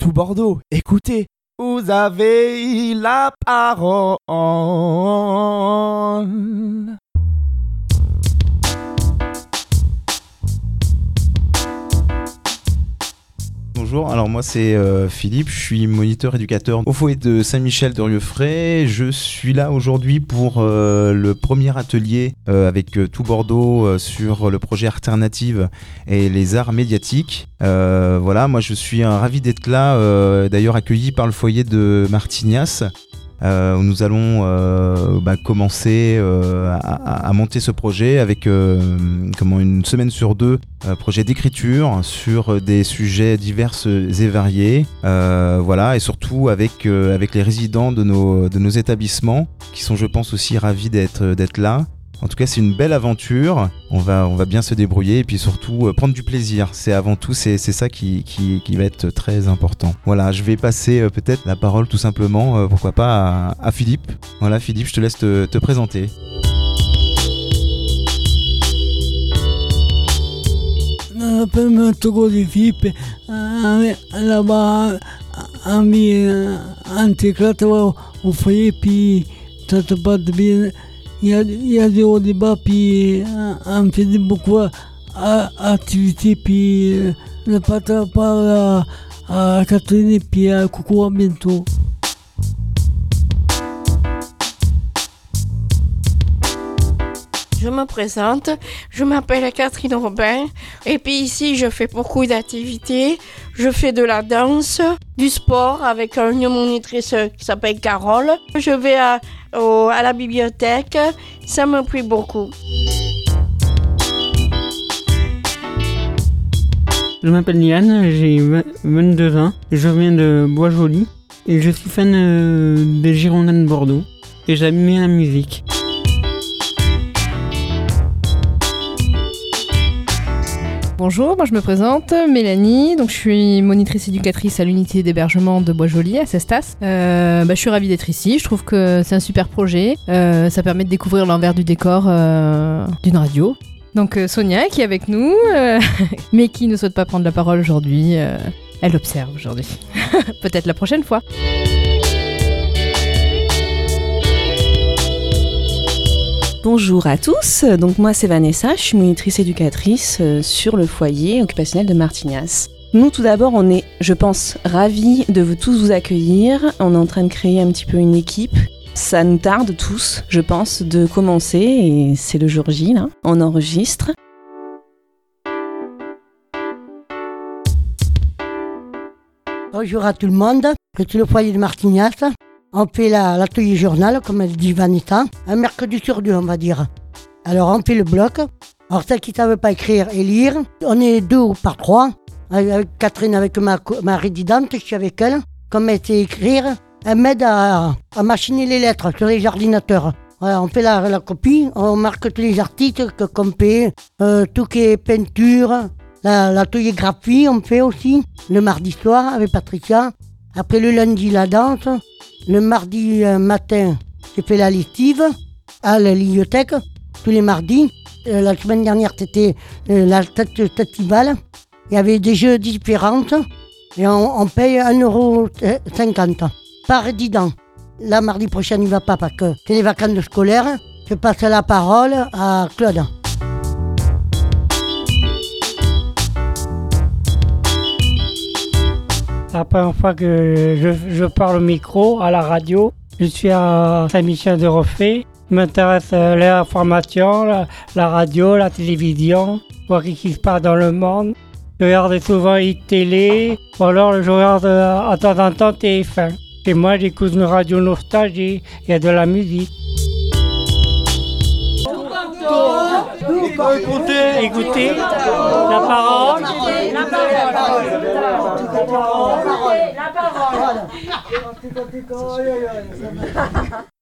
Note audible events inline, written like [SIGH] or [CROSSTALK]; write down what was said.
tout Bordeaux, écoutez, vous avez la parole. Bonjour, alors moi c'est euh, Philippe, je suis moniteur éducateur au foyer de Saint-Michel de Rieuxfray. Je suis là aujourd'hui pour euh, le premier atelier euh, avec tout Bordeaux sur le projet Alternative et les arts médiatiques. voilà, moi je suis ravi d'être là, d'ailleurs accueilli par le foyer de Martignas où nous allons euh, bah, commencer euh, à, à, monter ce projet avec comment une semaine sur deux projet d'écriture sur des sujets divers et variés. Voilà et surtout avec avec les résidents de nos de nos établissements qui sont je pense aussi ravis d'être là en tout cas, c'est une belle aventure. On va, bien se débrouiller et puis surtout euh, prendre du plaisir. C'est avant tout, c'est ça qui, qui, va être très important. Voilà, je vais passer euh, peut-être la parole tout simplement, euh, pourquoi pas, à, Philippe. Voilà, Philippe, je te laisse te présenter. Il y a, des débats, puis euh, on fait beaucoup d'activités, puis euh, ne pas à, à Catherine, puis à coucou, à bientôt. Je me présente, je m'appelle Catherine Robin et puis ici je fais beaucoup d'activités. Je fais de la danse, du sport avec une monitrice qui s'appelle Carole. Je vais à, à la bibliothèque, ça me plaît beaucoup. Je m'appelle Liane, j'ai 22 ans je viens de Bois-Joli et je suis fan euh, des Girondins de Bordeaux et j'aime bien la musique. Bonjour, moi je me présente, Mélanie, donc je suis monitrice éducatrice à l'unité d'hébergement de Bois-Joli à Cestas. Euh, bah, je suis ravie d'être ici, je trouve que c'est un super projet, euh, ça permet de découvrir l'envers du décor euh, d'une radio. Donc Sonia qui est avec nous, [LAUGHS] mais qui ne souhaite pas prendre la parole aujourd'hui, elle observe aujourd'hui. [LAUGHS] Peut-être la prochaine fois. Bonjour à tous, donc moi c'est Vanessa, je suis monitrice éducatrice euh, sur le foyer occupationnel de Martignas. Nous tout d'abord on est, je pense, ravis de vous tous vous accueillir. On est en train de créer un petit peu une équipe. Ça nous tarde tous, je pense, de commencer et c'est le jour J là. On enregistre. Bonjour à tout le monde, je suis le foyer de Martignas. On fait l'atelier journal, comme elle dit Vanessa, un mercredi sur deux, on va dire. Alors, on fait le bloc. Alors, celles qui ne savent pas écrire et lire, on est deux par trois. Avec Catherine, avec ma, ma résidente, je suis avec elle. Comme elle sait écrire, elle m'aide à, machiner les lettres sur les ordinateurs. on fait la, copie, on marque tous les articles qu'on fait, euh, tout qui est peinture, l'atelier graphie, on fait aussi, le mardi soir avec Patricia. Après le lundi, la danse. Le mardi euh, matin, j'ai fait la lessive à la bibliothèque, tous les mardis. Euh, la semaine dernière, c'était euh, la tête festival. Il y avait des jeux différents et on, paye 1,50€ par résident. La mardi prochain, il ne va pas parce que c'est les vacances scolaires. Je passe la parole à Claude. La première fois que je, parle au micro, à la radio. Je suis à Saint-Michel de Refait. Je m'intéresse à l'information, la, la, radio, la télévision, voir ce qui se passe dans le monde. Je regarde souvent les télé, ou alors je regarde à temps en temps TF1. Et moi, j'écoute une radio nostalgie, il y a de la musique. Écoutez, écoutez la. La parole.